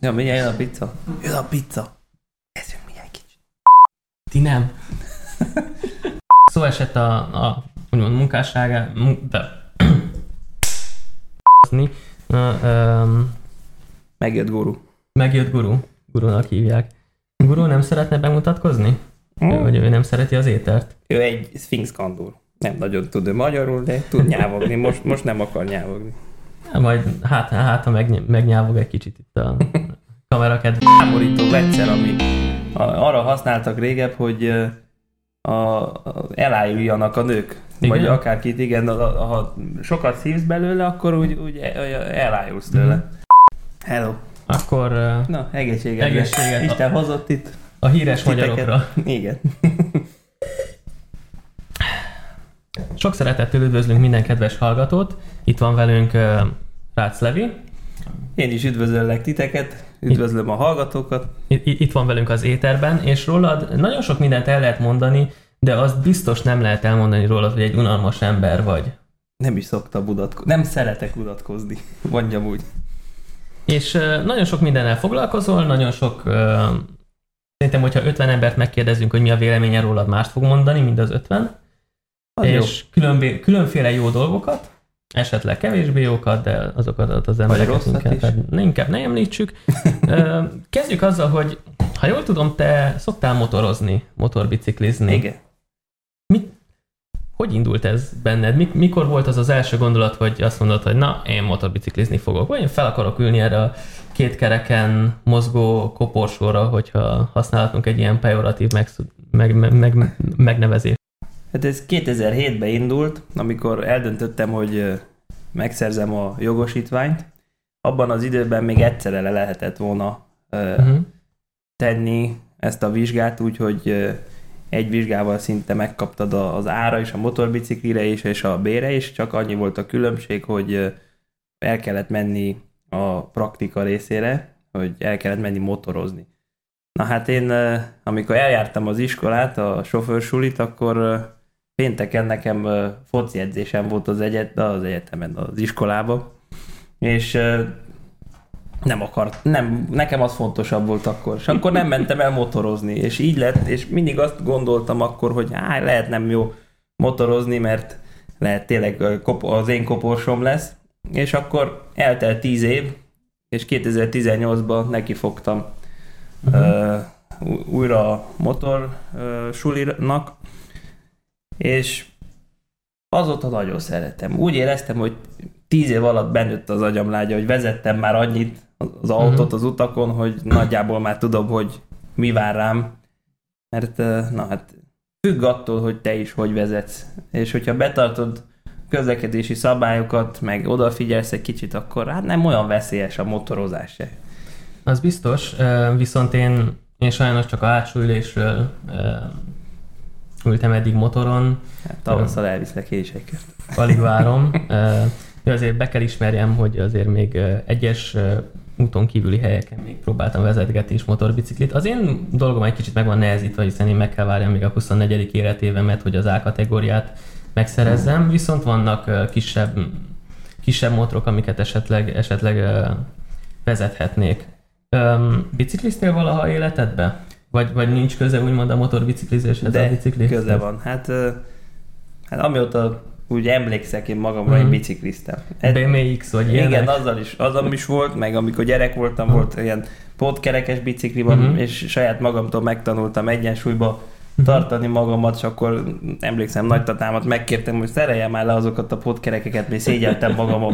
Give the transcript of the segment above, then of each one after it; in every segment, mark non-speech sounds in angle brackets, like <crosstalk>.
Ja, mindjárt jön a pizza. Jön a pizza. Kezdjünk mindjárt kicsit. Ti nem. <laughs> Szó esett a, a úgymond munkássága, mun- de Na, um, Megjött guru. megjött guru. Gurunak hívják. Guru nem szeretne bemutatkozni? Hmm. Vagy ő nem szereti az étert? Ő egy Sphinx kandúr. Nem nagyon tud ő magyarul, de tud nyávogni. Most, most nem akar nyávogni. Majd hát, hát ha megny- megnyávog egy kicsit itt a kamera kedve. Háborító vegyszer, ami a- arra használtak régebb, hogy a, a, elájuljanak a nők. Igen? Vagy akárkit, igen, a- a- ha sokat szívsz belőle, akkor úgy, úgy e- elájulsz tőle. Hello. Akkor uh, Na, egészséget. Egészséget. Isten hozott itt. a híres titeket. magyarokra. Igen. <laughs> Sok szeretettel üdvözlünk minden kedves hallgatót. Itt van velünk uh, Rácz Levi. Én is üdvözöllek titeket, üdvözlöm a hallgatókat. Itt, itt van velünk az éterben, és rólad nagyon sok mindent el lehet mondani, de azt biztos nem lehet elmondani rólad, hogy egy unalmas ember vagy. Nem is szokta budatkozni. Nem szeretek budatkozni, <laughs> mondjam úgy. És uh, nagyon sok mindennel foglalkozol, nagyon sok... Uh, szerintem, hogyha 50 embert megkérdezünk, hogy mi a véleménye rólad, mást fog mondani, mint az 50. Az jó. és különbé, különféle jó dolgokat, esetleg kevésbé jókat, de azokat az embereket inkább, inkább ne említsük. <laughs> Kezdjük azzal, hogy ha jól tudom, te szoktál motorozni, motorbiciklizni. Igen. Hogy indult ez benned? Mik- Mikor volt az az első gondolat, hogy azt mondod, hogy na, én motorbiciklizni fogok, vagy én fel akarok ülni erre a két kereken mozgó koporsóra, hogyha használhatunk egy ilyen pejoratív meg, meg, meg, meg, megnevezést. Hát ez 2007-ben indult, amikor eldöntöttem, hogy megszerzem a jogosítványt. Abban az időben még egyszerre le lehetett volna Uh-huh. tenni ezt a vizsgát, úgyhogy egy vizsgával szinte megkaptad az ára is, a motorbiciklire is, és a bére is, csak annyi volt a különbség, hogy el kellett menni a praktika részére, hogy el kellett menni motorozni. Na hát én, amikor eljártam az iskolát, a sofőrsulit, akkor pénteken nekem foci edzésem volt az, egyet, az egyetemen, az iskolában, és nem akart, nem, nekem az fontosabb volt akkor, és akkor nem mentem el motorozni, és így lett, és mindig azt gondoltam akkor, hogy á, lehet nem jó motorozni, mert lehet tényleg az én koporsom lesz, és akkor eltelt 10 év, és 2018-ban nekifogtam ö, ú- újra a motor ö, sulinak, és azóta nagyon szeretem. Úgy éreztem, hogy tíz év alatt benőtt az agyamlágya, hogy vezettem már annyit az autót az utakon, hogy nagyjából már tudom, hogy mi vár rám. Mert, na hát, függ attól, hogy te is hogy vezetsz. És hogyha betartod közlekedési szabályokat, meg odafigyelsz egy kicsit, akkor hát nem olyan veszélyes a motorozás se. Az biztos, viszont én, én sajnos csak a hátsó ülésről ültem eddig motoron, Hát tavasszal elviszlek én is egy kört. alig várom. <laughs> De azért be kell ismerjem, hogy azért még egyes úton kívüli helyeken még próbáltam vezetgetni is motorbiciklit. Az én dolgom egy kicsit meg van nehezítve, hiszen én meg kell várjam még a 24. életévemet, hogy az A kategóriát megszerezzem, viszont vannak kisebb, kisebb motorok, amiket esetleg, esetleg vezethetnék. Bicikliztél valaha életedbe? Vagy, vagy nincs köze úgymond a motorbiciklizéshez a De biciklihez? köze van. Hát, hát amióta úgy emlékszek én magamra, Mhm. én bicikliztem. Ez- BMX vagy Igen, ilyenek? azzal is, azon is volt, meg amikor gyerek voltam, volt ilyen pótkerekes bicikli van, Mhm. és saját magamtól megtanultam egyensúlyba Mhm. tartani magamat, és akkor emlékszem nagytatámat megkértem, hogy szereljem már le azokat a pótkerekeket, mert szégyeltem magam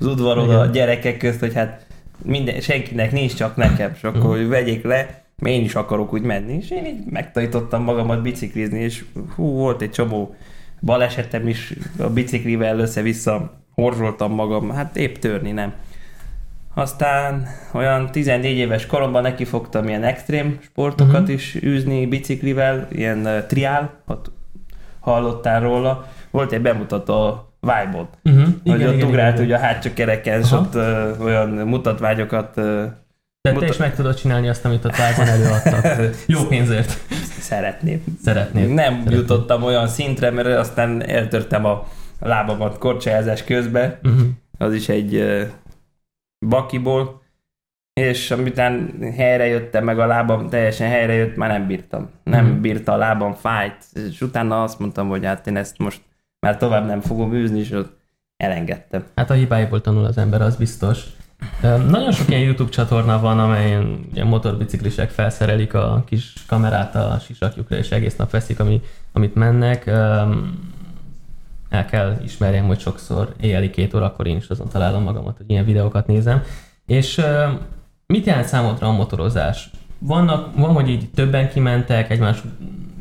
az udvaron a Igen. gyerekek közt, hogy hát minden, senkinek nincs, csak nekem, és akkor Mhm. hogy vegyék le, én is akarok úgy menni, és én így megtanítottam magamat biciklizni, és hú, volt egy csomó balesetem is a biciklivel össze-vissza horzsoltam magam, hát épp törni nem. Aztán olyan 14 éves koromban nekifogtam ilyen extrém sportokat Mhm. is űzni biciklivel, ilyen uh, triál, ott hallottál róla. Volt egy bemutató a Vibe-on, Uh-huh. hogy ott ugrált ugye a hátsó kereken, és ott uh, olyan mutatványokat uh, De te muta- is meg tudod csinálni azt, amit ott vázon előadtak. Jó <laughs> pénzért. szeretném. Szeretnéd. Nem Szeretnéd. jutottam olyan szintre, mert aztán eltörtem a lábamat korcsolyázás közben, Uh-huh. az is egy uh, bakiból, és amitán helyre jöttem, meg a lábam teljesen helyre jött, már nem bírtam. Nem Mhm. bírta a lábam, fájt, és utána azt mondtam, hogy hát én ezt most már tovább nem fogom űzni, és ott elengedtem. Hát a hibáiból tanul az ember, az biztos. Nagyon sok ilyen YouTube csatorna van, amelyen ilyen motorbiciklisek felszerelik a kis kamerát a sisakjukra, és egész nap veszik, ami, amit mennek. El kell ismerjem, hogy sokszor éjjeli két órakor én is azon találom magamat, hogy ilyen videókat nézem. És mit jelent számodra a motorozás? Vannak, van, hogy így többen kimentek, egymás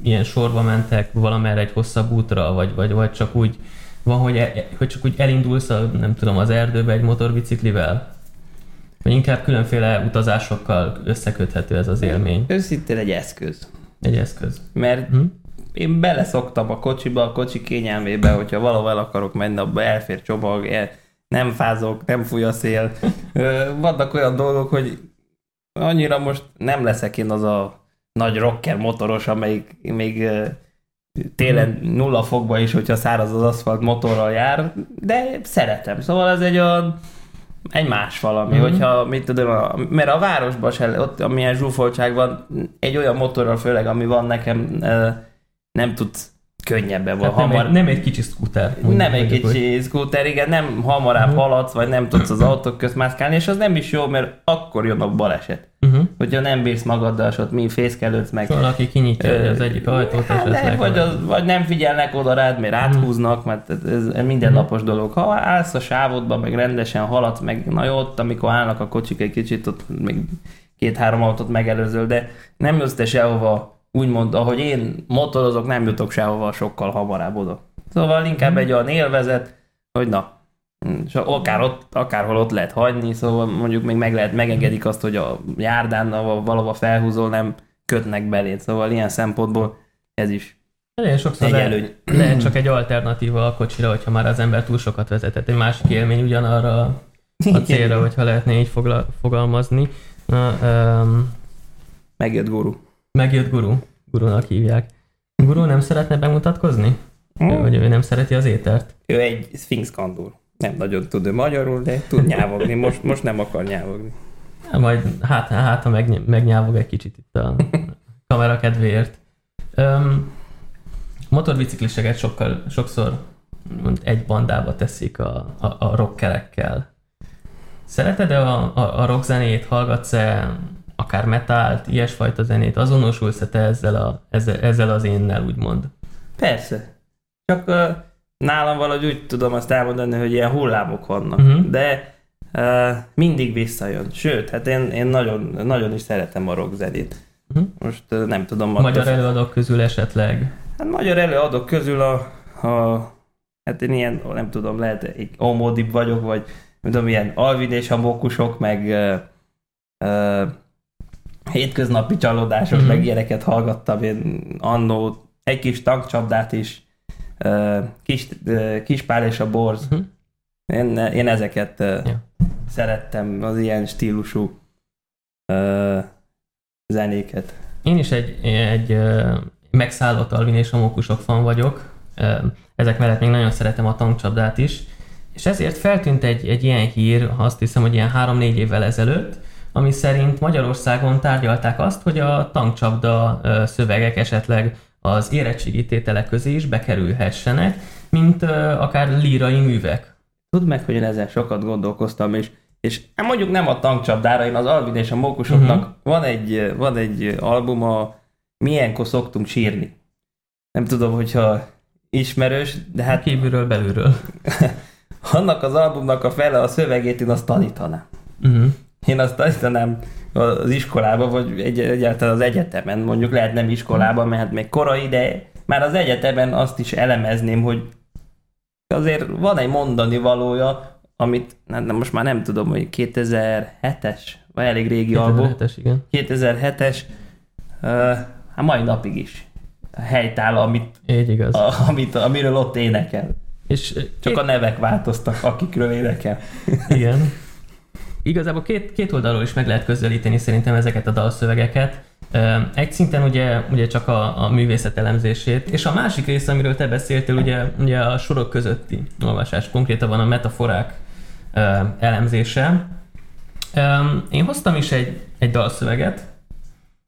ilyen sorba mentek valamerre egy hosszabb útra, vagy, vagy, vagy csak úgy van, hogy, e, hogy csak úgy elindulsz, a, nem tudom, az erdőbe egy motorbiciklivel? Vagy inkább különféle utazásokkal összeköthető ez az élmény, Őszintén egy eszköz. egy eszköz. Mert Hm? én beleszoktam a kocsiba, a kocsi kényelmébe, hogyha valahol el akarok menni, abba elfér csomag, el, nem fázok, nem fúj a szél. Vannak olyan dolgok, hogy annyira most nem leszek én az a nagy rocker motoros, amelyik még télen nulla fokba is, hogyha száraz az aszfalt motorral jár, de szeretem. Szóval ez egy olyan egy más valami, Mhm. hogyha, mit tudom, a, mert a városban se, ott amilyen zsúfoltság van, egy olyan motorral főleg, ami van nekem, nem tudsz könnyebben van, Hát nem, hamar, egy, nem egy kicsi mondjuk, nem egy mondjuk, hogy- kicsi scooter, igen, nem hamarabb Mhm. haladsz, vagy nem tudsz az autók közt mászkálni, és az nem is jó, mert akkor jön a baleset. Hogyha nem bírsz magaddal, és ott mi fészkelődsz meg. Valaki kinyitja az egyik ajtót, Hát esetleg. vagy, az, vagy nem figyelnek oda rád, mert áthúznak, mert ez, mindennapos dolog. Ha állsz a sávodba, meg rendesen haladsz, meg na jó, ott, amikor állnak a kocsik egy kicsit, ott még két-három autót megelőzöl, de nem jössz te sehova, úgymond, ahogy én motorozok, nem jutok sehova sokkal hamarabb oda. Szóval inkább egy olyan élvezet, hogy na, és akár ott, akárhol ott lehet hagyni, szóval mondjuk még meg lehet, megengedik azt, hogy a járdán valahova felhúzol, nem kötnek beléd, szóval ilyen szempontból ez is Elég sokszor egy előny. lehet csak egy alternatíva a kocsira, hogyha már az ember túl sokat vezetett. Egy másik élmény ugyanarra a célra, hogyha lehetne így fogla, fogalmazni. Na, um, Megjött guru. megjött Guru. Gurunak hívják. Guru nem szeretne bemutatkozni? Mm. Ő, ő nem szereti az étert? Ő egy Sphinx kandúr. Nem nagyon tud ő magyarul, de tud nyávogni. Most, most nem akar nyávogni. Ja, majd hát, hát ha meg, megnyávog egy kicsit itt a kamera kedvéért. Um, motorbicikliseket sokkal, sokszor mond, egy bandába teszik a, a, a rockerekkel. Szereted-e a, a, a rockzenét, hallgatsz-e akár metált, ilyesfajta zenét, azonosulsz-e te ezzel, a, ezzel, ezzel az énnel, úgymond? Persze. Csak uh, nálam valahogy úgy tudom azt elmondani, hogy ilyen hullámok vannak. Uh-huh. De uh, mindig visszajön. Sőt, hát én, én nagyon, nagyon is szeretem a rockzenét. Mhm. Most uh, nem tudom. Magyar attól- előadók közül esetleg. Hát magyar előadók közül a, a hát én ilyen, nem tudom, lehet egy omódibb vagyok, vagy nem tudom, ilyen Alvin és a mókusok, meg uh, uh, hétköznapi csalódások, Mhm. mm-hmm. meg ilyeneket hallgattam én annó, egy kis tankcsapdát is, kis, Kispál és a borz. Mhm. Én, én ezeket Ja. szerettem, az ilyen stílusú zenéket. Én is egy, egy megszállott Alvin és a mókusok fan vagyok. Ezek mellett még nagyon szeretem a tankcsapdát is. És ezért feltűnt egy, egy ilyen hír, azt hiszem, hogy ilyen 3-4 évvel ezelőtt, ami szerint Magyarországon tárgyalták azt, hogy a tankcsapda szövegek esetleg az érettségi tételek közé is bekerülhessenek, mint akár lírai művek. Tudd meg, hogy én ezen sokat gondolkoztam, és, és hát mondjuk nem a tankcsapdára, én az Alvin és a Mókusoknak uh-huh. van, egy, van egy albuma, Milyenkor szoktunk sírni. Nem tudom, hogyha ismerős, de hát Kívülről, belülről. <laughs> annak az albumnak a fele a szövegét én azt tanítanám. Uh-huh. Én azt tanítanám az iskolában, vagy egy, egyáltalán az egyetemen, mondjuk lehet nem iskolában, mert hát még korai, de már az egyetemen azt is elemezném, hogy azért van egy mondani valója, amit hát most már nem tudom, hogy 2007-es, vagy elég régi album, 2007-es, igen. 2007-es, uh, hát mai napig is helytáll, amit, Így igaz. a, amit, amiről ott énekel. És Csak a nevek változtak, akikről énekel. Igen. <laughs> Igazából két, két oldalról is meg lehet közelíteni szerintem ezeket a dalszövegeket. Egy szinten ugye, ugye csak a, a művészet elemzését, és a másik része, amiről te beszéltél, ugye, ugye a sorok közötti olvasás, konkrétan van a metaforák elemzése. Én hoztam is egy, egy dalszöveget,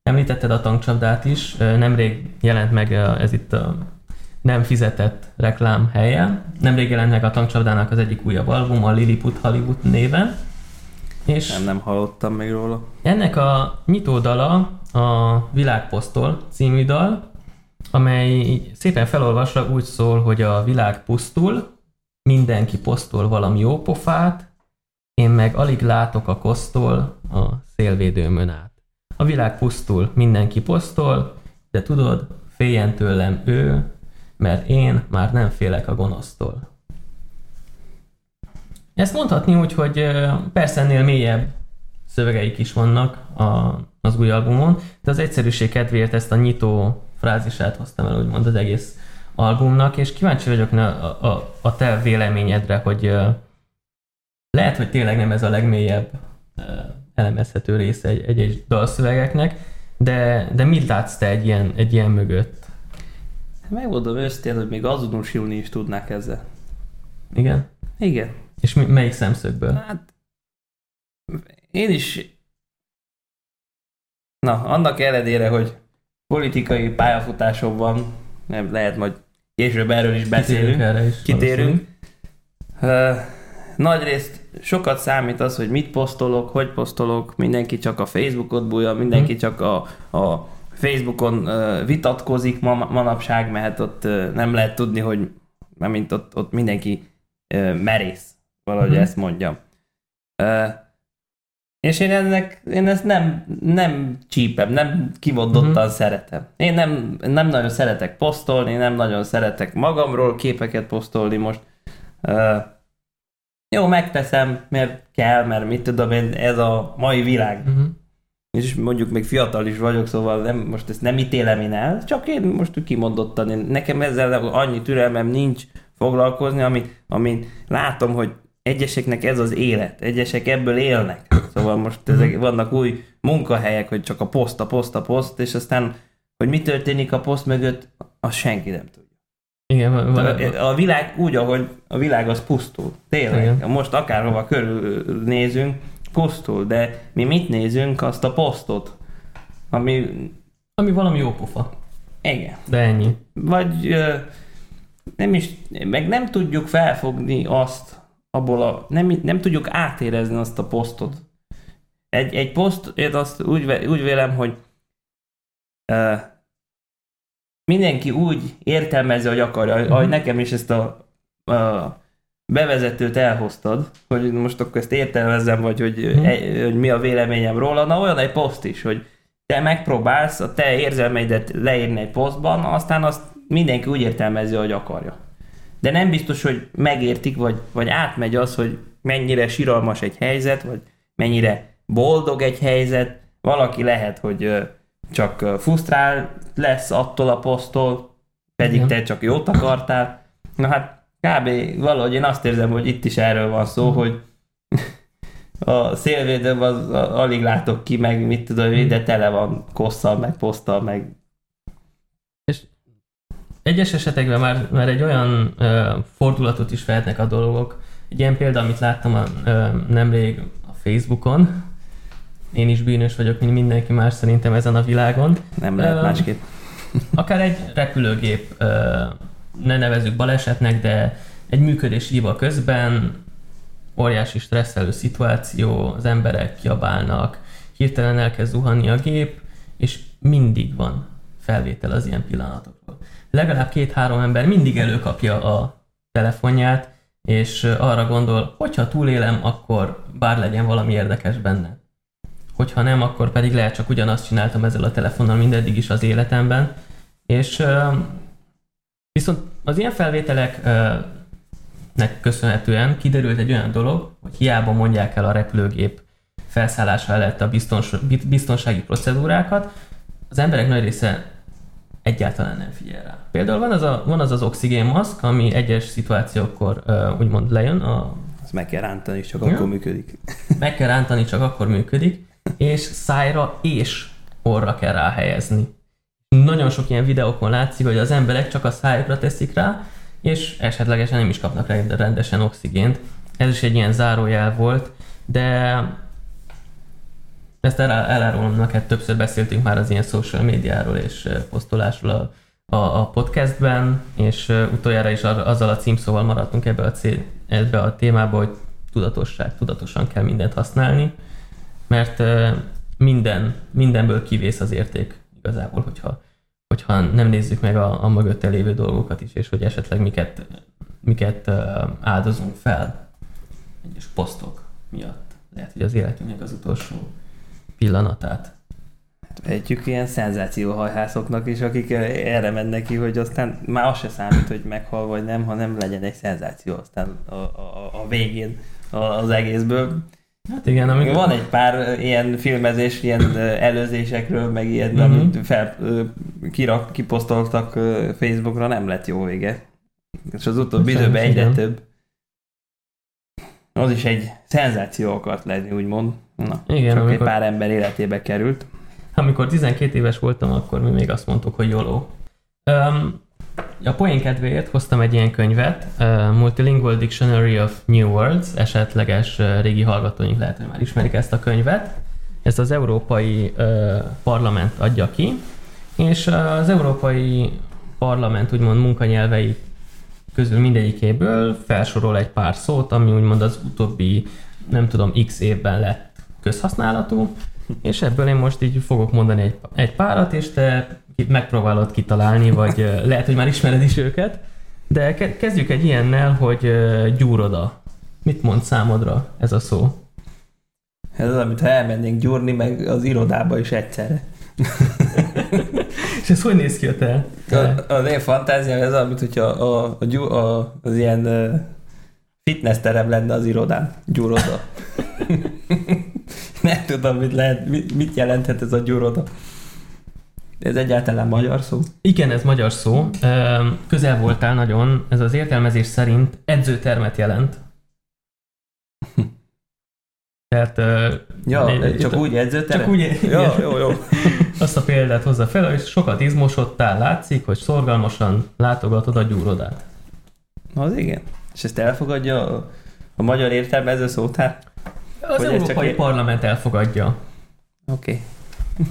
említetted a tankcsapdát is, nemrég jelent meg ez itt a nem fizetett reklám helye. Nemrég jelent meg a tankcsapdának az egyik újabb album, a Lilliput Hollywood néven. És nem, nem hallottam még róla. Ennek a nyitódala a Világposztol című dal, amely szépen felolvasva úgy szól, hogy a világ pusztul, mindenki posztol valami jó pofát, én meg alig látok a kosztól a szélvédőmön át. A világ pusztul, mindenki posztol, de tudod, féljen tőlem ő, mert én már nem félek a gonosztól. Ezt mondhatni úgy, hogy persze ennél mélyebb szövegeik is vannak a, az új albumon, de az egyszerűség kedvéért ezt a nyitó frázisát hoztam el, úgymond az egész albumnak, és kíváncsi vagyok a, a, a te véleményedre, hogy lehet, hogy tényleg nem ez a legmélyebb elemezhető része egy-egy dalszövegeknek, de, de mit látsz te egy ilyen, egy ilyen mögött? Megmondom őszintén, hogy még azonosulni is tudnák ezzel. Igen? Igen. És mi, melyik szemszögből? Hát én is Na, annak ellenére, hogy politikai pályafutásomban, nem lehet majd később erről is beszélünk, kitérünk, is, kitérünk. Uh, nagyrészt sokat számít az, hogy mit posztolok, hogy posztolok, mindenki csak a Facebookot bújja, mindenki hmm. csak a, a Facebookon uh, vitatkozik ma, manapság, mert ott uh, nem lehet tudni, hogy mint ott, ott mindenki merész, valahogy hmm. ezt mondjam. Uh, és én ennek, én ezt nem, nem csípem, nem kimondottan uh-huh. szeretem. Én nem, nem nagyon szeretek posztolni, nem nagyon szeretek magamról képeket posztolni most. Uh, jó, megteszem, mert kell, mert mit tudom én, ez a mai világ. Uh-huh. És mondjuk még fiatal is vagyok, szóval nem, most ezt nem ítélem én el, csak én most kimondottan, én, nekem ezzel annyi türelmem nincs foglalkozni, amit, amit látom, hogy egyeseknek ez az élet, egyesek ebből élnek. Szóval most ezek mhm. vannak új munkahelyek, hogy csak a poszt, a poszt, a poszt, és aztán, hogy mi történik a poszt mögött, azt senki nem tudja. Igen, van, van, a, a világ úgy, ahogy a világ az pusztul. Tényleg. Igen. Most akárhova körülnézünk, pusztul, de mi mit nézünk? Azt a posztot, ami... Ami valami jó pofa. Igen. De ennyi. Vagy nem is, meg nem tudjuk felfogni azt, abból a, nem, nem tudjuk átérezni azt a posztot. Egy, egy poszt, én azt úgy, úgy vélem, hogy uh, mindenki úgy értelmezi, hogy akarja, uh-huh. ahogy nekem is ezt a, a bevezetőt elhoztad, hogy most akkor ezt értelmezzem, vagy hogy, uh-huh. e, hogy mi a véleményem róla, na olyan egy poszt is, hogy te megpróbálsz a te érzelmeidet leírni egy posztban, aztán azt mindenki úgy értelmezi, hogy akarja de nem biztos, hogy megértik, vagy, vagy átmegy az, hogy mennyire siralmas egy helyzet, vagy mennyire boldog egy helyzet. Valaki lehet, hogy csak fusztrál lesz attól a posztól, pedig Igen. te csak jót akartál. Na hát kb. valahogy én azt érzem, hogy itt is erről van szó, mm. hogy <laughs> a szélvédőm az, alig látok ki, meg mit tudom, de tele van kosszal, meg poszttal, meg egyes esetekben már, már egy olyan ö, fordulatot is vehetnek a dolgok. Egy ilyen példa, amit láttam a, ö, nemrég a Facebookon, én is bűnös vagyok, mint mindenki más szerintem ezen a világon. Nem lehet ö, másképp. Akár egy repülőgép, ö, ne nevezük balesetnek, de egy működés hiba közben óriási stresszelő szituáció, az emberek kiabálnak, hirtelen elkezd zuhanni a gép, és mindig van felvétel az ilyen pillanatokról legalább két-három ember mindig előkapja a telefonját, és arra gondol, hogyha túlélem, akkor bár legyen valami érdekes benne. Hogyha nem, akkor pedig lehet csak ugyanazt csináltam ezzel a telefonnal mindeddig is az életemben. És viszont az ilyen felvételeknek köszönhetően kiderült egy olyan dolog, hogy hiába mondják el a repülőgép felszállása előtt a biztonsági procedúrákat, az emberek nagy része egyáltalán nem figyel rá. Például van az a, van az, az oxigénmaszk, ami egyes szituációkkor uh, úgymond lejön. A... Azt meg kell rántani, csak ja. akkor működik. <laughs> Meg kell rántani, csak akkor működik, és szájra és orra kell ráhelyezni. Nagyon sok ilyen videókon látszik, hogy az emberek csak a szájukra teszik rá, és esetlegesen nem is kapnak rendesen oxigént. Ez is egy ilyen zárójel volt, de Ezt el, elárulom neked, többször beszéltünk már az ilyen social médiáról és posztolásról a, a, a podcastben, és utoljára is azzal a címszóval maradtunk ebbe a, cél, ebbe a témába, hogy tudatosság, tudatosan kell mindent használni, mert minden, mindenből kivész az érték igazából, hogyha, hogyha nem nézzük meg a, a mögötte lévő dolgokat is, és hogy esetleg miket, miket áldozunk fel egyes posztok miatt. Lehet, hogy az életünknek az utolsó pillanatát. Hát vegyük ilyen szenzációhajhászoknak is, akik erre mennek ki, hogy aztán már az se számít, hogy meghal vagy nem, hanem legyen egy szenzáció aztán a, a, a végén az egészből. Hát igen, amikor... Van egy pár ilyen filmezés, ilyen előzésekről, meg ilyen, uh-huh. amit fel, kirak, kiposztoltak Facebookra, nem lett jó vége. És az utóbbi időben egyre több. Az is egy szenzáció akart lenni, úgymond. Na, igen, csak amikor... egy pár ember életébe került. Amikor 12 éves voltam, akkor mi még azt mondtuk, hogy jóló. Um, a poén kedvéért hoztam egy ilyen könyvet, uh, Multilingual Dictionary of New Words, esetleges uh, régi hallgatóink lehet, hogy már ismerik ezt a könyvet. Ezt az Európai uh, Parlament adja ki, és uh, az Európai Parlament úgymond munkanyelvei közül mindegyikéből felsorol egy pár szót, ami úgymond az utóbbi, nem tudom, x évben lett közhasználatú, és ebből én most így fogok mondani egy, egy párat, és te megpróbálod kitalálni, vagy <laughs> lehet, hogy már ismered is őket, de kezdjük egy ilyennel, hogy gyúroda. Mit mond számodra ez a szó? Ez az, amit ha elmennénk gyúrni, meg az irodába is egyszerre. <laughs> És <laughs> ez hogy néz ki a te? A, az én fantáziám ez amit, hogyha a, a, a, a, az ilyen fitness terem lenne az irodán. Gyúroda. <laughs> Nem tudom, mit, lehet, mit, mit jelenthet ez a gyúroda. Ez egyáltalán magyar szó? Igen, ez magyar szó. Közel voltál nagyon. Ez az értelmezés szerint edzőtermet jelent. <laughs> Tehát, ja, né, csak úgy edzőterem? Csak úgy, ja, jó, jó. Azt a példát hozza fel, hogy sokat izmosodtál, látszik, hogy szorgalmasan látogatod a gyúrodát. Az igen. És ezt elfogadja a, a magyar értelmező szótár? Az hogy Európai Parlament elfogadja. Oké.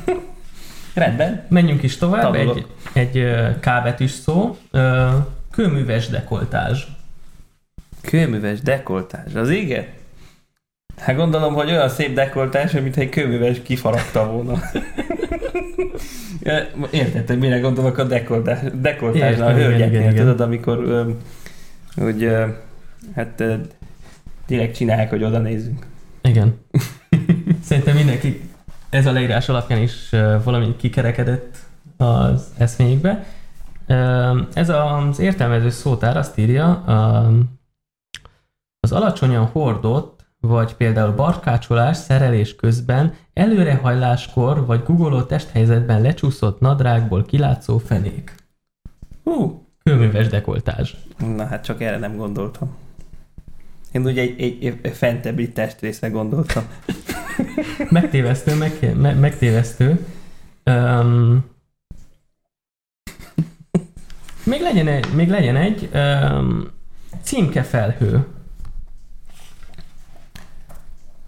Okay. <laughs> Rendben. Menjünk is tovább. Tanulok. Egy, egy kábetűs szó. Kőműves dekoltázs. Kőműves dekoltázs, az igen? Hát gondolom, hogy olyan szép dekoltás, mint egy kőműves kifaragta volna. <laughs> Érted, hogy mire gondolok a dekoltás, dekoltásra a hölgyeknél, tudod, amikor hogy hát direkt csinálják, hogy oda nézzünk. Igen. <laughs> Szerintem mindenki ez a leírás alapján is valami kikerekedett az eszményükbe. Ez az értelmező szótár azt írja, az alacsonyan hordott, vagy például barkácsolás, szerelés közben, előrehajláskor vagy guggoló testhelyzetben lecsúszott nadrágból kilátszó fenék. Hú, kőműves dekoltás. Na hát csak erre nem gondoltam. Én ugye egy, egy, egy fentebbi testrészre gondoltam. <laughs> megtévesztő, meg, me, megtévesztő. Um, még legyen egy, még legyen egy um, címkefelhő.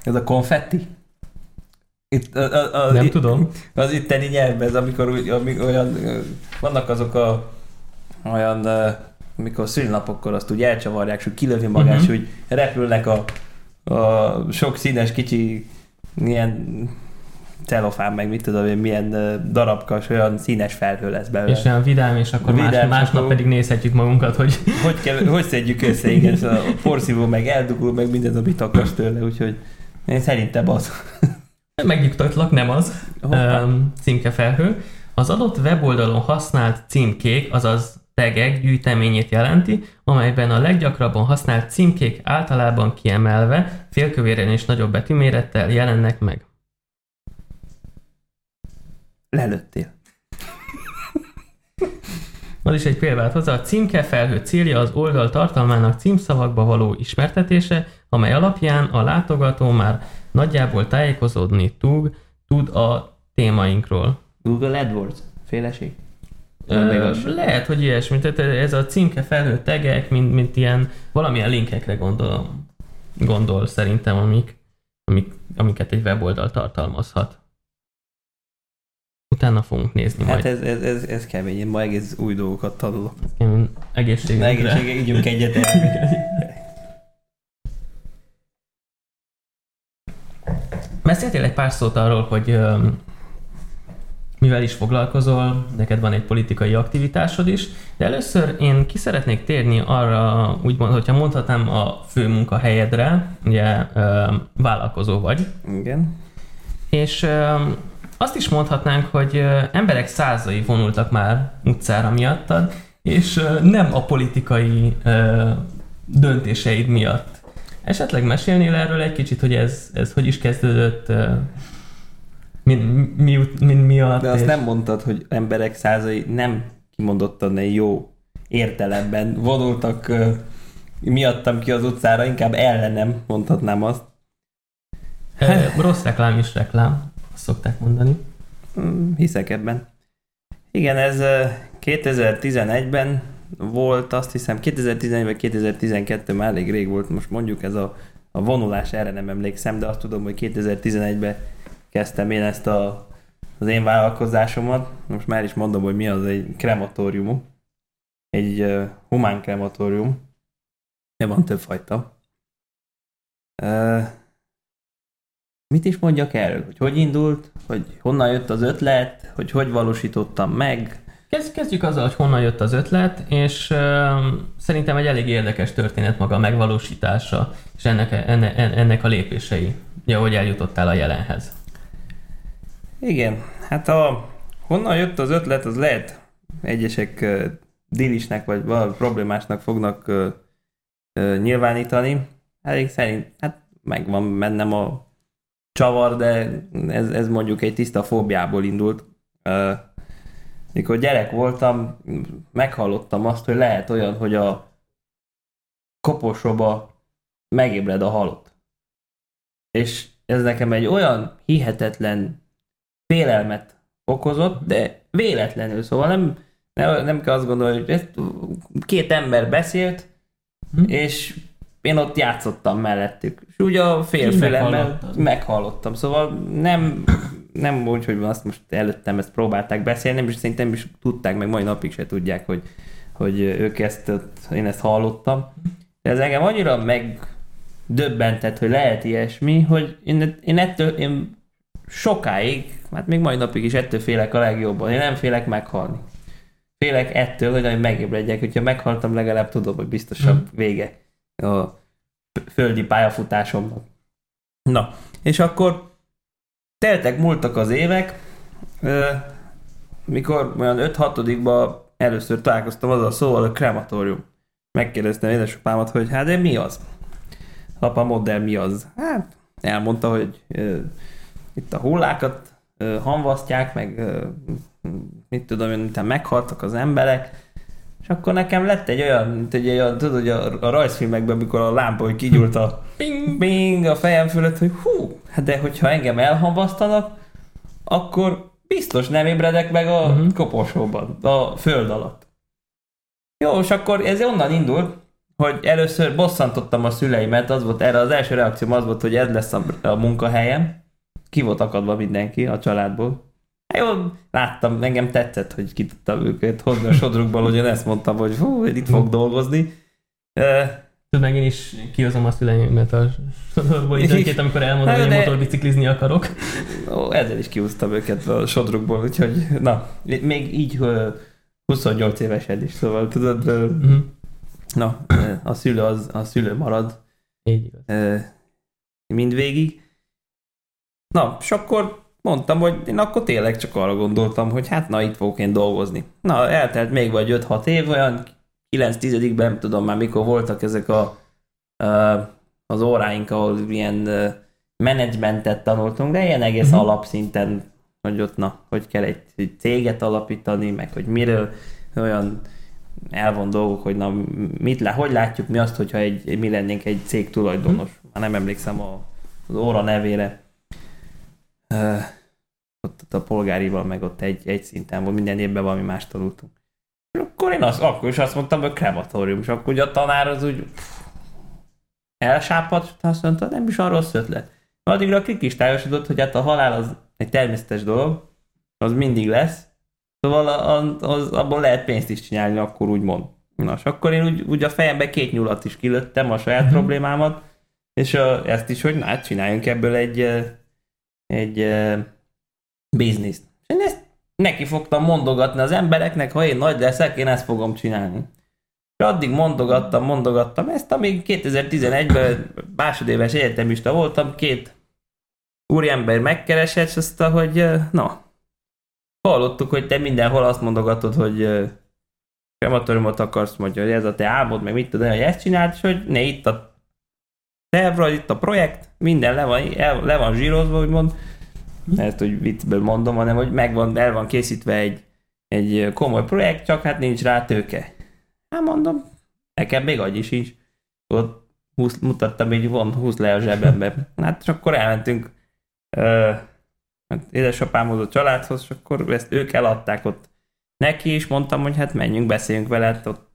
Ez a konfetti? Itt, a, a, a, Nem itt, tudom. Az itteni nyelvben, ez amikor, amikor olyan, vannak azok a olyan amikor szülinapokkor azt úgy elcsavarják, és hogy kilövi magát, uh-huh. hogy repülnek a, a sok színes kicsi ilyen celofán, meg mit tudom én, milyen darabka, és olyan színes felhő lesz belőle. És olyan vidám, és akkor vidám, más, másnap pedig nézhetjük magunkat, hogy... Hogy, kell, hogy szedjük össze, igen, a porszívó meg eldugul, meg minden, amit akarsz tőle, úgyhogy én szerintem az. <laughs> Megnyugtatlak, nem az. Um, címke felhő. Az adott weboldalon használt címkék, azaz tegek gyűjteményét jelenti, amelyben a leggyakrabban használt címkék általában kiemelve, félkövéren és nagyobb betűmérettel jelennek meg. Lelőttél. Az is egy példát hozzá. A címke felhő célja az oldal tartalmának címszavakba való ismertetése, amely alapján a látogató már nagyjából tájékozódni tud, tud a témainkról. Google AdWords, féleség. Ö, lehet, hogy ilyesmi. Tehát ez a címke felhő tegek, mint, mint ilyen valamilyen linkekre gondolom. Gondol szerintem, amik, amik, amiket egy weboldal tartalmazhat. Utána fogunk nézni Hát majd. ez, ez, ez, ez kemény, én ma egész új dolgokat tanulok. Én egészségünkre. Egészsége, ígyunk egyet. Beszéltél egy pár szót arról, hogy mivel is foglalkozol, neked van egy politikai aktivitásod is, de először én ki szeretnék térni arra, úgymond, hogyha mondhatnám a fő munkahelyedre, ugye vállalkozó vagy, Igen. és azt is mondhatnánk, hogy emberek százai vonultak már utcára miattad, és nem a politikai döntéseid miatt. Esetleg mesélnél erről egy kicsit, hogy ez, ez hogy is kezdődött, ö, min, mi, min miatt? De azt és- nem mondtad, hogy emberek százai nem kimondottan egy jó értelemben vonultak miattam ki az utcára, inkább ellenem mondhatnám azt. Rossz reklám is reklám, azt szokták mondani. Mm, Hiszek ebben. Igen, ez ö, 2011-ben volt, azt hiszem 2011 2012 már elég rég volt, most mondjuk ez a, a vonulás, erre nem emlékszem, de azt tudom, hogy 2011-ben kezdtem én ezt a, az én vállalkozásomat. Most már is mondom, hogy mi az egy krematórium. Egy uh, humán krematórium. De van több fajta. Uh, mit is mondjak erről? Hogy hogy indult? Hogy honnan jött az ötlet? Hogy hogy valósítottam meg? Kezd, kezdjük azzal, hogy honnan jött az ötlet, és ö, szerintem egy elég érdekes történet maga a megvalósítása, és ennek, enne, ennek a lépései, ugye, hogy eljutottál a jelenhez. Igen, hát a, honnan jött az ötlet, az lehet egyesek uh, dilisnek vagy valami problémásnak fognak uh, uh, nyilvánítani. Elég szerint, hát megvan bennem a csavar, de ez, ez mondjuk egy tiszta fóbiából indult. Uh, mikor gyerek voltam, meghallottam azt, hogy lehet olyan, hogy a koposoba megébred a halott. És ez nekem egy olyan hihetetlen félelmet okozott, de véletlenül, szóval nem, nem, nem kell azt gondolni, hogy ezt két ember beszélt, Hm? és én ott játszottam mellettük. És úgy a Így félfülemmel meghallottam. Szóval nem, nem úgy, hogy azt most előttem ezt próbálták beszélni, is szerintem is tudták, meg mai napig se tudják, hogy, hogy ők ezt, én ezt hallottam. De ez engem annyira megdöbbentett, hogy lehet ilyesmi, hogy én, én ettől, én sokáig, hát még mai napig is ettől félek a legjobban. Én nem félek meghalni. Félek ettől, hogy megébredjek. Hogyha meghaltam, legalább tudom, hogy biztosabb vége a földi pályafutásomnak. Na, és akkor teltek, múltak az évek, mikor olyan 5-6 először találkoztam azzal a szóval, a krematórium. Megkérdeztem édesapámat, hogy hát de mi az? Apa, modell mi az? Hát elmondta, hogy ö, itt a hullákat ö, hamvasztják, meg ö, mit tudom én, utána meghaltak az emberek, és akkor nekem lett egy olyan, mint egy olyan, tudod, hogy a, a rajzfilmekben, amikor a lámpa, hogy kigyúlt a ping, ping a fejem fölött, hogy hú, hát de hogyha engem elhamvasztanak, akkor biztos nem ébredek meg a uh-huh. koporsóban, a föld alatt. Jó, és akkor ez onnan indult, hogy először bosszantottam a szüleimet, az volt erre az első reakcióm az volt, hogy ez lesz a, a munkahelyem. Ki volt akadva mindenki a családból. Hát jó, láttam, engem tetszett, hogy ki tudtam őket hozni a sodrukból, hogy én ezt mondtam, hogy hú, én itt fog dolgozni. Tudod, meg én is kihozom a szüleimet a sodorból időnként, <laughs> amikor elmondom, hogy de- motorbiciklizni akarok. Ó, ezzel is kiúztam őket a sodrukból, úgyhogy na, még így ö, 28 évesen is, szóval tudod, Uh-huh. na, a szülő az, a szülő marad Így igaz. mindvégig. Na, és akkor mondtam, hogy én akkor tényleg csak arra gondoltam, hogy hát na, itt fogok én dolgozni. Na, eltelt még vagy 5-6 év, olyan 9-10-ben, nem tudom már mikor voltak ezek a, az óráink, ahol ilyen menedzsmentet tanultunk, de ilyen egész Mhm. uh-huh. alapszinten, hogy ott na, hogy kell egy, egy céget alapítani, meg hogy miről olyan elvon dolgok, hogy na, mit lá, hogy látjuk mi azt, hogyha egy, mi lennénk egy cég tulajdonos. Már nem emlékszem a, az óra nevére. Uh, ott, ott a polgárival, meg ott egy, egy szinten volt, minden évben valami más tanultunk. És akkor én azt, akkor is azt mondtam, hogy krematórium, és akkor ugye a tanár az úgy elsápadt, azt mondta, nem is arról rossz ötlet. Addigra kikristályosodott, hogy hát a halál az egy természetes dolog, az mindig lesz, szóval az, az, abból lehet pénzt is csinálni, akkor úgy mond. Na, és akkor én úgy, úgy a fejembe két nyulat is kilőttem, a saját uh-huh. problémámat, és a, ezt is, hogy na, hát csináljunk ebből egy, egy, egy bizniszt. És én ezt neki fogtam mondogatni az embereknek, ha én nagy leszek, én ezt fogom csinálni. És addig mondogattam, mondogattam ezt, amíg 2011-ben másodéves egyetemista voltam, két úriember megkeresett, és azt hogy na, hallottuk, hogy te mindenhol azt mondogatod, hogy krematóriumot akarsz, mondja, hogy ez a te álmod, meg mit tudom, hogy ezt csinált, hogy ne itt a terv, itt a projekt, minden le van, el, le van zsírozva, úgymond, ezt hogy viccből mondom, hanem hogy megvan, el van készítve egy, egy komoly projekt, csak hát nincs rá tőke. Hát mondom, nekem még agy is is. Ott húsz, mutattam, hogy van, húsz le a zsebembe. Hát és akkor elmentünk uh, hát édesapámhoz a családhoz, és akkor ezt ők eladták ott neki, és mondtam, hogy hát menjünk, beszéljünk vele, hát ott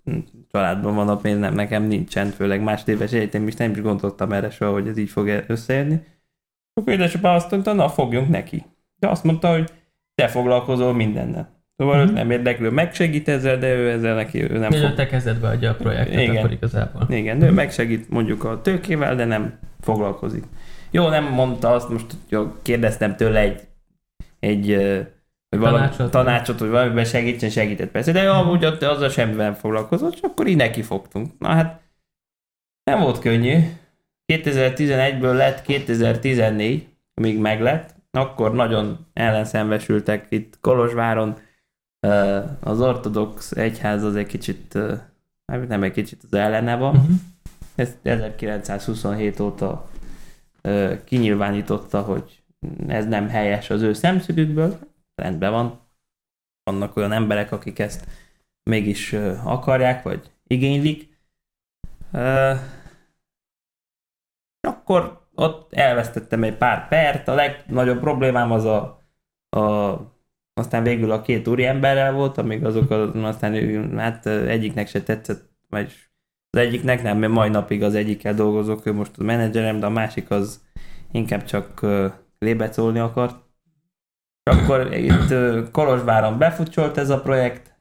családban van pénz, nem, nekem nincsen, főleg más éves egyetem is nem is gondoltam erre soha, hogy ez így fog összejönni. Akkor édesapám azt mondta, na fogjunk neki. De azt mondta, hogy te foglalkozol mindennel. Szóval mm-hmm. őt nem érdeklő, megsegít ezzel, de ő ezzel neki ő nem fog. te kezdetbe adja a projektet Igen. akkor igazából. Igen, ő megsegít mondjuk a tőkével, de nem foglalkozik. Jó, nem mondta azt, most jó, kérdeztem tőle egy, egy valami, tanácsot, tanácsot, hogy valamiben segítsen, segített persze, de amúgy ott azzal semmivel foglalkozott, és akkor így neki fogtunk. Na hát nem volt könnyű. 2011-ből lett 2014, amíg meglett, akkor nagyon ellenszembesültek itt Kolozsváron, az ortodox egyház az egy kicsit, hát nem egy kicsit az ellene van. Uh-huh. Ezt 1927 óta kinyilvánította, hogy ez nem helyes az ő szemszögükből. Rendben van. Vannak olyan emberek, akik ezt mégis akarják, vagy igénylik. Akkor ott elvesztettem egy pár pert. A legnagyobb problémám az a, a aztán végül a két úri emberrel volt, amíg azok az, aztán hát egyiknek se tetszett, vagy az egyiknek nem, mert mai napig az egyikkel dolgozok, ő most a menedzserem, de a másik az inkább csak lébecolni akart. És akkor itt Kolozsváron befutcsolt ez a projekt,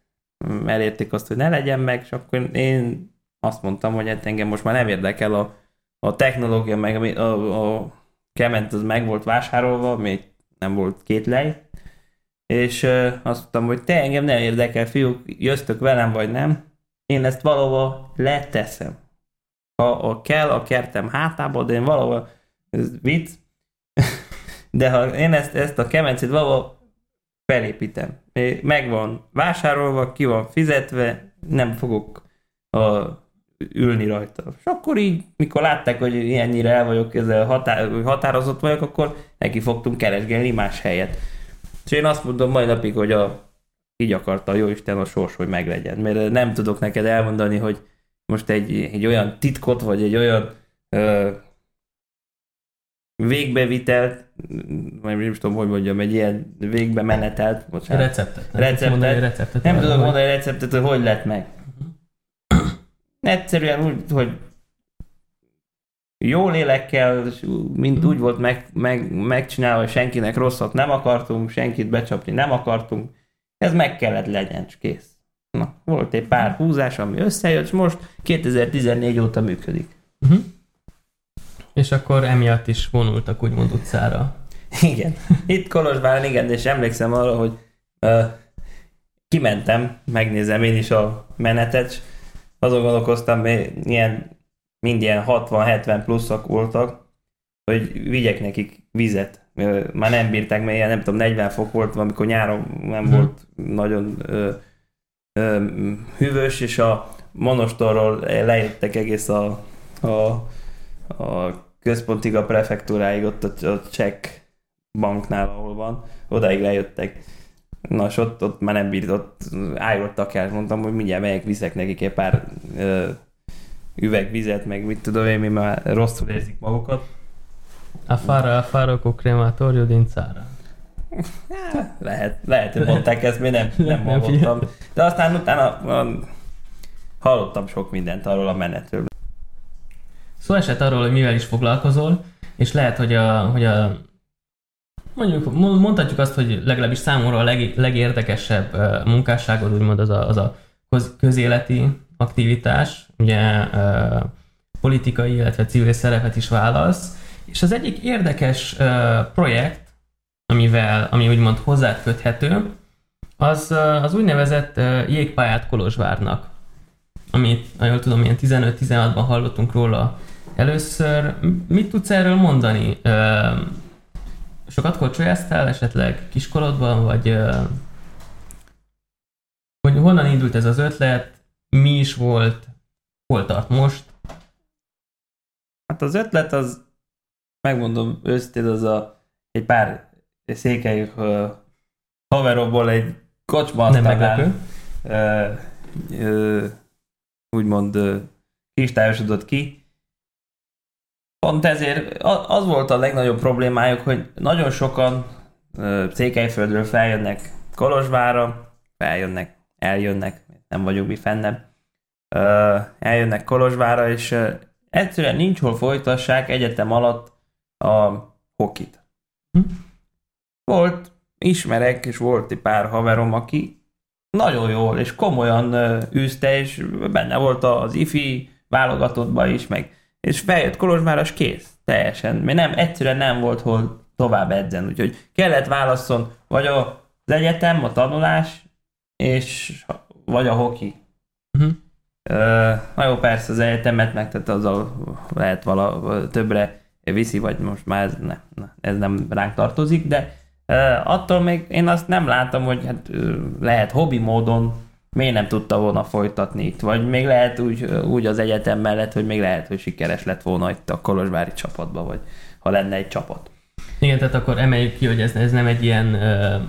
elérték azt, hogy ne legyen meg, és akkor én azt mondtam, hogy hát engem most már nem érdekel a, a technológia, meg a, a, kement az meg volt vásárolva, még nem volt két lej, és azt mondtam, hogy te engem nem érdekel, fiúk, jöztök velem vagy nem, én ezt valahova leteszem. Ha, ha kell, a kertem hátába, de én valahol, ez vicc, de ha én ezt, ezt a kemencét valahol felépítem, megvan vásárolva, ki van fizetve, nem fogok a, ülni rajta. És akkor így, mikor látták, hogy ilyennyire el vagyok ezzel határ, határozott vagyok, akkor neki fogtunk keresgélni más helyet. És én azt mondom mai napig, hogy a, így akarta a Jóisten a sors, hogy meglegyen. Mert nem tudok neked elmondani, hogy most egy, egy olyan titkot, vagy egy olyan ö, végbevitelt, vagy nem tudom, hogy mondjam, egy ilyen végbe menetelt, bocsánat. Receptet. Nem receptet. Mondani receptet. Nem tudom mondani receptet, hogy hogy lett meg. Egyszerűen úgy, hogy jó lélekkel, mint úgy volt meg, meg, megcsinálva, hogy senkinek rosszat nem akartunk, senkit becsapni nem akartunk. Ez meg kellett legyen, és kész. Na, volt egy pár húzás, ami összejött, és most 2014 óta működik. Uh-huh. És akkor emiatt is vonultak úgymond utcára. Igen. Itt Kolozsváron, igen, és emlékszem arra, hogy uh, kimentem, megnézem én is a menetet, azon gondolkoztam, ilyen mind ilyen 60-70 pluszak voltak, hogy vigyek nekik vizet. Már nem bírták, mert ilyen, nem tudom, 40 fok volt, amikor nyáron nem hmm. volt nagyon ö, ö, hűvös, és a monostorról lejöttek egész a, a, a központig a prefektúráig, ott a, a csekk banknál, ahol van, odáig lejöttek. Na, és ott, ott már nem bírt, ott állottak el, mondtam, hogy mindjárt megyek, viszek nekik egy pár ö, üvegvizet, meg mit tudom én, mi már rosszul érzik magukat. A fara, a faro con crematorio d'inzara. lehet, lehet, hogy mondták ezt, még nem, nem hallottam. De aztán utána hallottam sok mindent arról a menetről. Szó esett arról, hogy mivel is foglalkozol, és lehet, hogy a, hogy a mondjuk mondhatjuk azt, hogy legalábbis számomra a leg, legérdekesebb munkásságod úgymond az a, az a közéleti aktivitás, ugye politikai, illetve civil szerepet is válasz, és az egyik érdekes projekt, amivel, ami úgymond hozzád köthető, az, az úgynevezett jégpályát Kolozsvárnak, amit, jól tudom, ilyen 15-16-ban hallottunk róla először. Mit tudsz erről mondani? Sokat korcsolyáztál esetleg kiskorodban, vagy hogy honnan indult ez az ötlet, mi is volt, hol tart most? Hát az ötlet az, megmondom őszintén, az a, egy pár székely uh, haverokból egy kocsma Nem meglepő. Uh, uh, úgymond uh, kristályosodott ki. Pont ezért az volt a legnagyobb problémájuk, hogy nagyon sokan Székelyföldről feljönnek Kolozsvára, feljönnek, eljönnek, nem vagyunk mi fennebb, eljönnek Kolozsvára, és egyszerűen nincs hol folytassák egyetem alatt a hokit. Hm? Volt, ismerek, és volt egy pár haverom, aki nagyon jól és komolyan űzte, és benne volt az ifi válogatottba is, meg és feljött Kolozsvárra, és kész. Teljesen. Mert nem, egyszerűen nem volt hol tovább edzen. Úgyhogy kellett válaszol vagy az egyetem, a tanulás, és vagy a hoki. Uh-huh. Uh, na jó, persze az egyetemet meg, tehát azzal lehet vala többre viszi, vagy most már ez, ne, ez nem ránk tartozik, de attól még én azt nem látom, hogy hát lehet hobbi módon miért nem tudta volna folytatni itt, vagy még lehet úgy, úgy az egyetem mellett, hogy még lehet, hogy sikeres lett volna itt a Kolozsvári csapatba, vagy ha lenne egy csapat. Igen, tehát akkor emeljük ki, hogy ez, ez nem egy ilyen uh,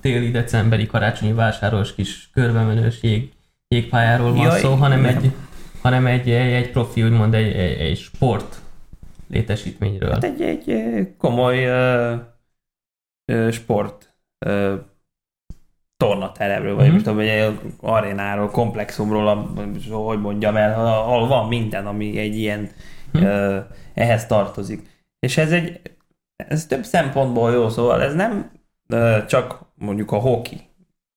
téli, decemberi, karácsonyi vásáros kis körbemenős jég, jégpályáról van Jaj, szó, hanem egy, hanem egy, egy, egy profi, úgymond egy, egy, egy sport létesítményről. Hát egy, egy komoly uh, sport tornateremről, vagy mm-hmm. most tudom, egy arénáról, komplexumról, hogy mondjam el, ahol van minden, ami egy ilyen mm-hmm. ehhez tartozik. És ez egy, ez több szempontból jó, szóval ez nem csak mondjuk a hoki,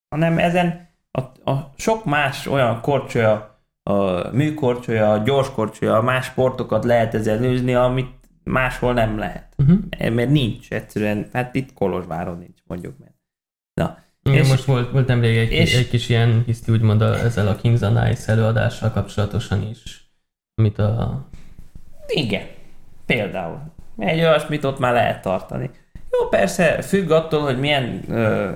hanem ezen a, a sok más olyan korcsolya, a műkorcsolya, a gyorskorcsolya, a más sportokat lehet ezen űzni, amit máshol nem lehet. Uh-huh. Mert nincs egyszerűen, hát itt Kolozsváron nincs, mondjuk meg. Na, igen, és, most volt, volt nemrég egy, és, egy kis ilyen hiszti úgymond a, ezzel a Kings on Ice előadással kapcsolatosan is, amit a... Igen, például. Egy olyasmit ott már lehet tartani. Jó, persze, függ attól, hogy milyen ö,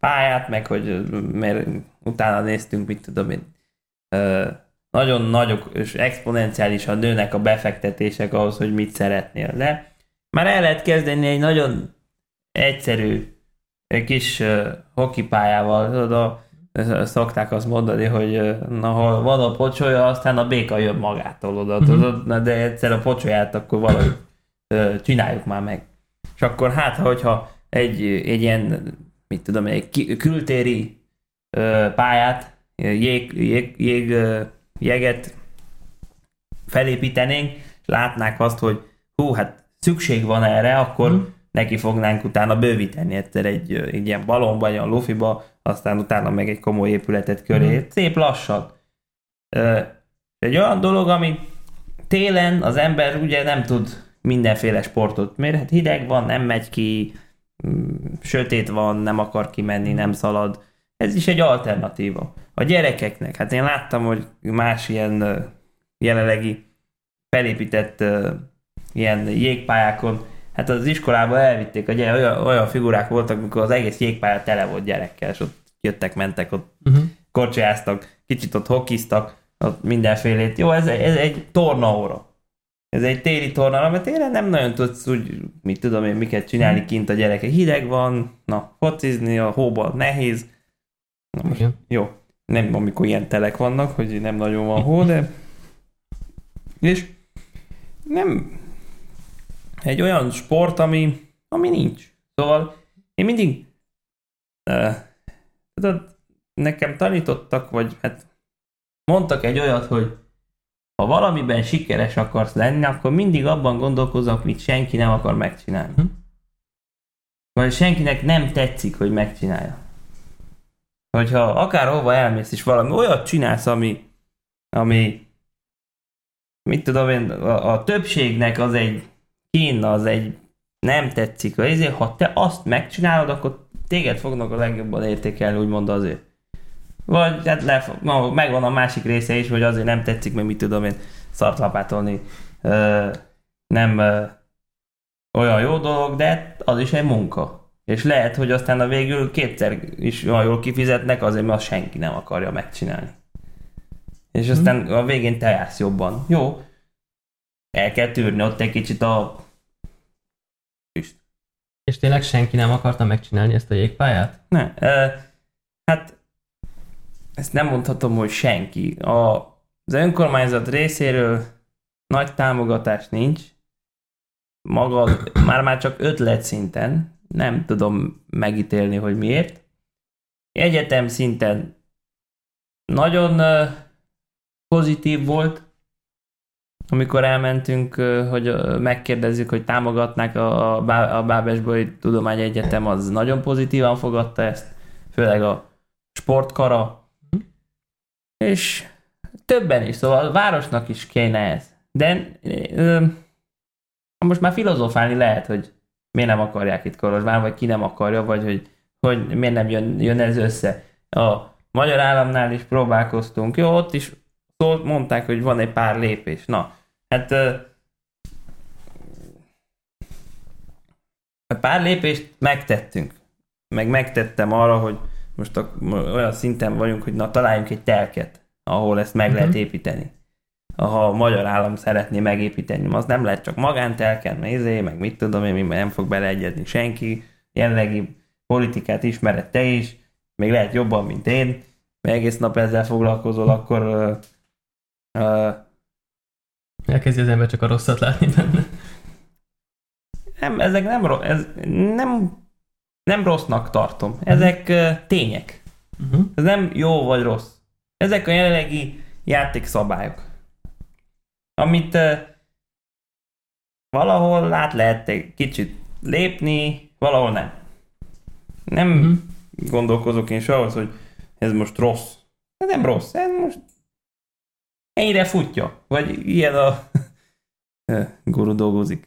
pályát, meg hogy mert utána néztünk, mit tudom én, ö, nagyon nagyok és exponenciálisan nőnek a befektetések ahhoz, hogy mit szeretnél. De már el lehet kezdeni egy nagyon egyszerű egy kis hokipályával, tudod, a, szokták azt mondani, hogy na, ha van a pocsolya, aztán a béka jön magától oda, mm-hmm. tudod, na, de egyszer a pocsolyát akkor valahogy csináljuk már meg. És akkor hát, hogyha egy, egy ilyen, mit tudom, egy kültéri pályát, jég, jég, jég jeget felépítenénk, és látnák azt, hogy hú, hát szükség van erre, akkor hmm. Neki fognánk utána bővíteni egyszer egy, egy ilyen balonba, egy olyan lufiba, aztán utána meg egy komoly épületet köré, hmm. szép lassan. Egy olyan dolog, ami télen az ember ugye nem tud mindenféle sportot, mert hát hideg van, nem megy ki, mm, sötét van, nem akar kimenni, nem szalad. Ez is egy alternatíva a gyerekeknek, hát én láttam, hogy más ilyen jelenlegi felépített ilyen jégpályákon, hát az iskolában elvitték, gyere, olyan, olyan figurák voltak, amikor az egész jégpálya tele volt gyerekkel, és ott jöttek, mentek, ott uh-huh. korcsolyáztak, kicsit ott hokiztak, ott mindenfélét. Jó, ez, ez egy tornaóra. Ez egy téli torna, mert télen nem nagyon tudsz úgy, mit tudom én, miket csinálni mhm. kint a gyerekek. Hideg van, na, focizni a hóban nehéz. Na, most, jó, nem amikor ilyen telek vannak, hogy nem nagyon van hó, de és nem egy olyan sport, ami, ami nincs. Szóval én mindig uh, tudod, nekem tanítottak, vagy hát mondtak egy olyat, hogy ha valamiben sikeres akarsz lenni, akkor mindig abban gondolkozom, amit senki nem akar megcsinálni. Hm. Vagy senkinek nem tetszik, hogy megcsinálja. Hogyha akárhova elmész, és valami olyat csinálsz, ami, ami mit tudom én, a, a többségnek az egy kín, az egy nem tetszik, vagy ezért, ha te azt megcsinálod, akkor téged fognak a legjobban értékelni, úgymond azért. Vagy hát le, no, megvan a másik része is, hogy azért nem tetszik, mert mit tudom én, szart lapátolni. Ö, nem ö, olyan jó dolog, de az is egy munka. És lehet, hogy aztán a végül kétszer is olyan jól kifizetnek, azért, mert azt senki nem akarja megcsinálni. És aztán a végén te jársz jobban. Jó, el kell tűrni ott egy kicsit a füst. És tényleg senki nem akarta megcsinálni ezt a jégpályát? Ne, ö, hát ezt nem mondhatom, hogy senki. A, az önkormányzat részéről nagy támogatás nincs. Maga, már-már csak ötlet szinten. Nem tudom megítélni, hogy miért. Egyetem szinten nagyon pozitív volt, amikor elmentünk, hogy megkérdezzük, hogy támogatnák a, a, a Tudományegyetem, az nagyon pozitívan fogadta ezt, főleg a sportkara, és többen is, szóval a városnak is kéne ez. De ö, most már filozofálni lehet, hogy miért nem akarják itt Kolozsvár, vagy ki nem akarja, vagy hogy, hogy miért nem jön, jön ez össze. A magyar államnál is próbálkoztunk, jó, ott is szólt, mondták, hogy van egy pár lépés. Na, hát ö, pár lépést megtettünk. Meg megtettem arra, hogy most a, olyan szinten vagyunk, hogy na találjunk egy telket, ahol ezt meg lehet Mhm. építeni. Ha a magyar állam szeretné megépíteni, az nem lehet csak magántelken, nézé, meg mit tudom én, miben nem fog beleegyezni senki. Jelenlegi politikát ismered te is, még lehet jobban, mint én, mert egész nap ezzel foglalkozol, akkor ö, ö, Elkezdi az ember csak a rosszat látni benne. nem, ezek nem, ro- ez nem, nem rossznak tartom. Ezek ö, tények. Uh-huh. Ez nem jó vagy rossz. Ezek a jelenlegi játékszabályok. Amit uh, valahol át lehet egy kicsit lépni, valahol nem. Nem Mhm. uh-huh. gondolkozok én se ahhoz, hogy ez most rossz. Ez nem rossz, ez most ennyire futja. Vagy ilyen a... Guru dolgozik.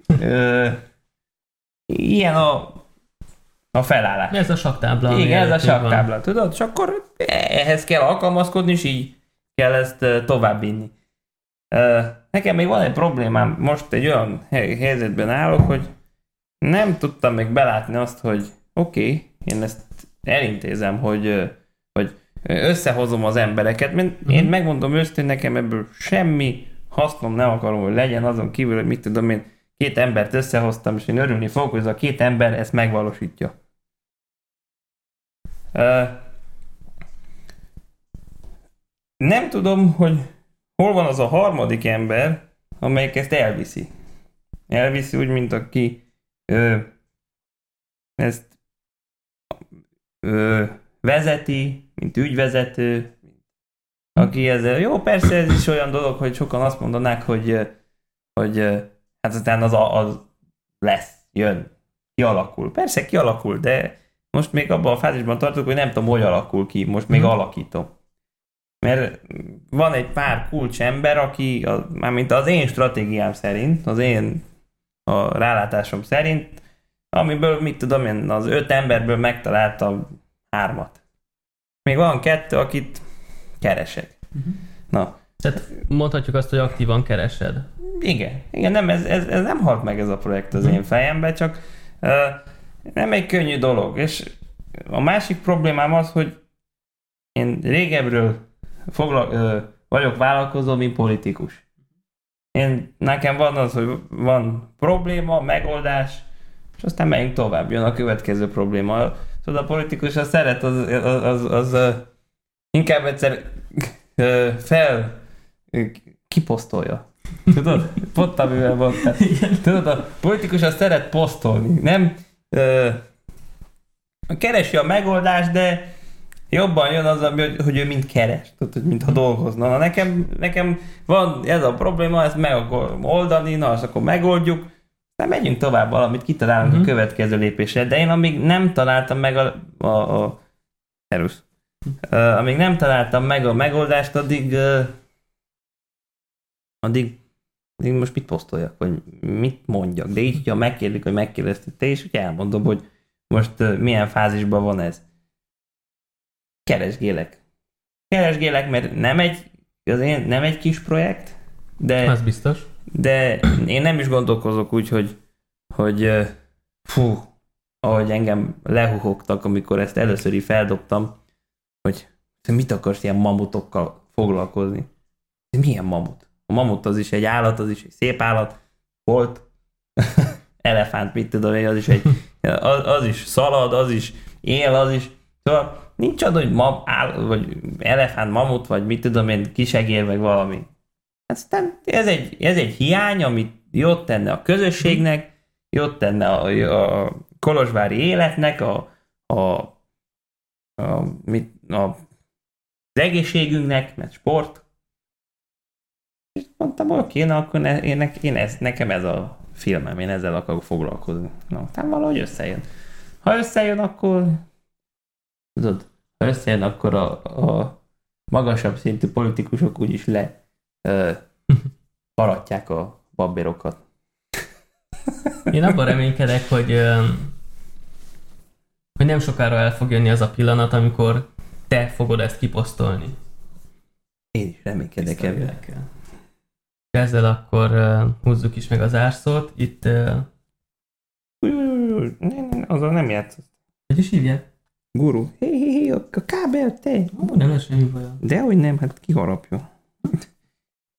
Ilyen a, a felállás. Ez a saktábla. Igen, ez a van. saktábla, tudod? És akkor ehhez kell alkalmazkodni, és így kell ezt továbbvinni. Nekem még van egy problémám, most egy olyan hely- helyzetben állok, hogy nem tudtam még belátni azt, hogy oké, okay, én ezt elintézem, hogy összehozom az embereket, mert én Mhm. megmondom őszintén, nekem ebből semmi hasznom nem akarom, hogy legyen azon kívül, hogy mit tudom én, két embert összehoztam, és én örülni fogok, hogy ez a két ember ezt megvalósítja. Ö, nem tudom, hogy hol van az a harmadik ember, amelyik ezt elviszi. Elviszi úgy, mint aki ö, ezt ö, vezeti, mint ügyvezető, aki ezzel, jó, persze ez is olyan dolog, hogy sokan azt mondanák, hogy, hogy hát aztán az, az lesz, jön, kialakul. Persze kialakul, de most még abban a fázisban tartok, hogy nem tudom, hogy alakul ki, most még Mhm. alakítom. Mert van egy pár kulcs ember, aki, a, mármint az én stratégiám szerint, az én a rálátásom szerint, amiből, mit tudom én, az öt emberből megtaláltam hármat. Még van kettő, akit keresek. Mhm. Na, Tehát mondhatjuk azt, hogy aktívan keresed. igen, igen, nem, ez, ez, ez nem halt meg ez a projekt az Mhm. én fejembe, csak uh, nem egy könnyű dolog, és a másik problémám az, hogy én régebről fogla, uh, vagyok vállalkozó, mint politikus. Én, nekem van az, hogy van probléma, megoldás, és aztán megyünk tovább, jön a következő probléma. Tudod, a politikus az szeret, az, az, az, az uh, inkább egyszer fel kiposztolja. Tudod? Pont amivel mondtál. Tudod, a politikus az szeret posztolni. Nem ö, keresi a megoldást, de jobban jön az, hogy, hogy ő mind keres, tudod, hogy mintha dolgozna. Na nekem, nekem van ez a probléma, ezt meg oldani, na azt akkor megoldjuk, de megyünk tovább valamit, kitalálunk uh-huh. a következő lépésre, de én amíg nem találtam meg a, a, a Erusz. Uh, amíg nem találtam meg a megoldást, addig uh, addig, addig most mit posztoljak, vagy mit mondjak. De így, ha megkérdik, hogy megkérdezted te is, hogy elmondom, hogy most uh, milyen fázisban van ez. Keresgélek. Keresgélek, mert nem egy, az én, nem egy kis projekt, de... Az biztos. De én nem is gondolkozok úgy, hogy, hogy fú, ahogy engem lehuhogtak, amikor ezt először is feldobtam, hogy mit akarsz ilyen mamutokkal foglalkozni? Milyen mamut? A mamut az is egy állat, az is egy szép állat, volt, <laughs> elefánt, mit tudom én, az is egy, az, az is szalad, az is él, az is, szóval nincs az, hogy mam, áll, vagy elefánt, mamut, vagy mit tudom én, kisegér, vagy valami. Aztán ez egy, ez egy hiány, amit jót tenne a közösségnek, jót tenne a, a kolozsvári életnek, a, a, a, mit, a, az egészségünknek, mert sport. És mondtam, oké, na akkor ne, én, én ez, nekem ez a filmem, én ezzel akarok foglalkozni. Na, aztán valahogy összejön. Ha összejön, akkor tudod, ha összejön, akkor a, a magasabb szintű politikusok úgyis le paratják a babérokat. Én abban reménykedek, hogy, hogy nem sokára el fog jönni az a pillanat, amikor te fogod ezt kiposztolni. Én is reménykedek ebben. Ezzel akkor uh, húzzuk is meg az árszót. Itt... Uh... Azzal nem játszott. Hogy is hívják? Guru. Hé, hé, hé, a kábel, te. Ó, nem lesz semmi baj. Dehogy nem, hát kiharapja.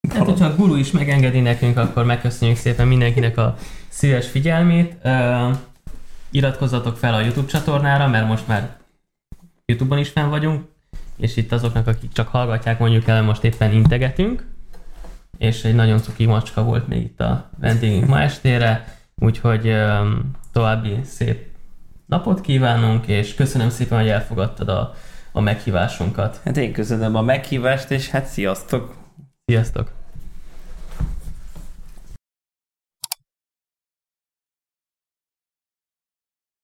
Hát, hogyha a guru is megengedi nekünk, akkor megköszönjük szépen mindenkinek a szíves figyelmét. Uh, iratkozzatok fel a YouTube csatornára, mert most már YouTube-on is fenn vagyunk, és itt azoknak, akik csak hallgatják, mondjuk el, most éppen integetünk, és egy nagyon cuki macska volt még itt a vendégünk ma estére, úgyhogy um, további szép napot kívánunk, és köszönöm szépen, hogy elfogadtad a, a meghívásunkat. Hát én köszönöm a meghívást, és hát sziasztok! Sziasztok!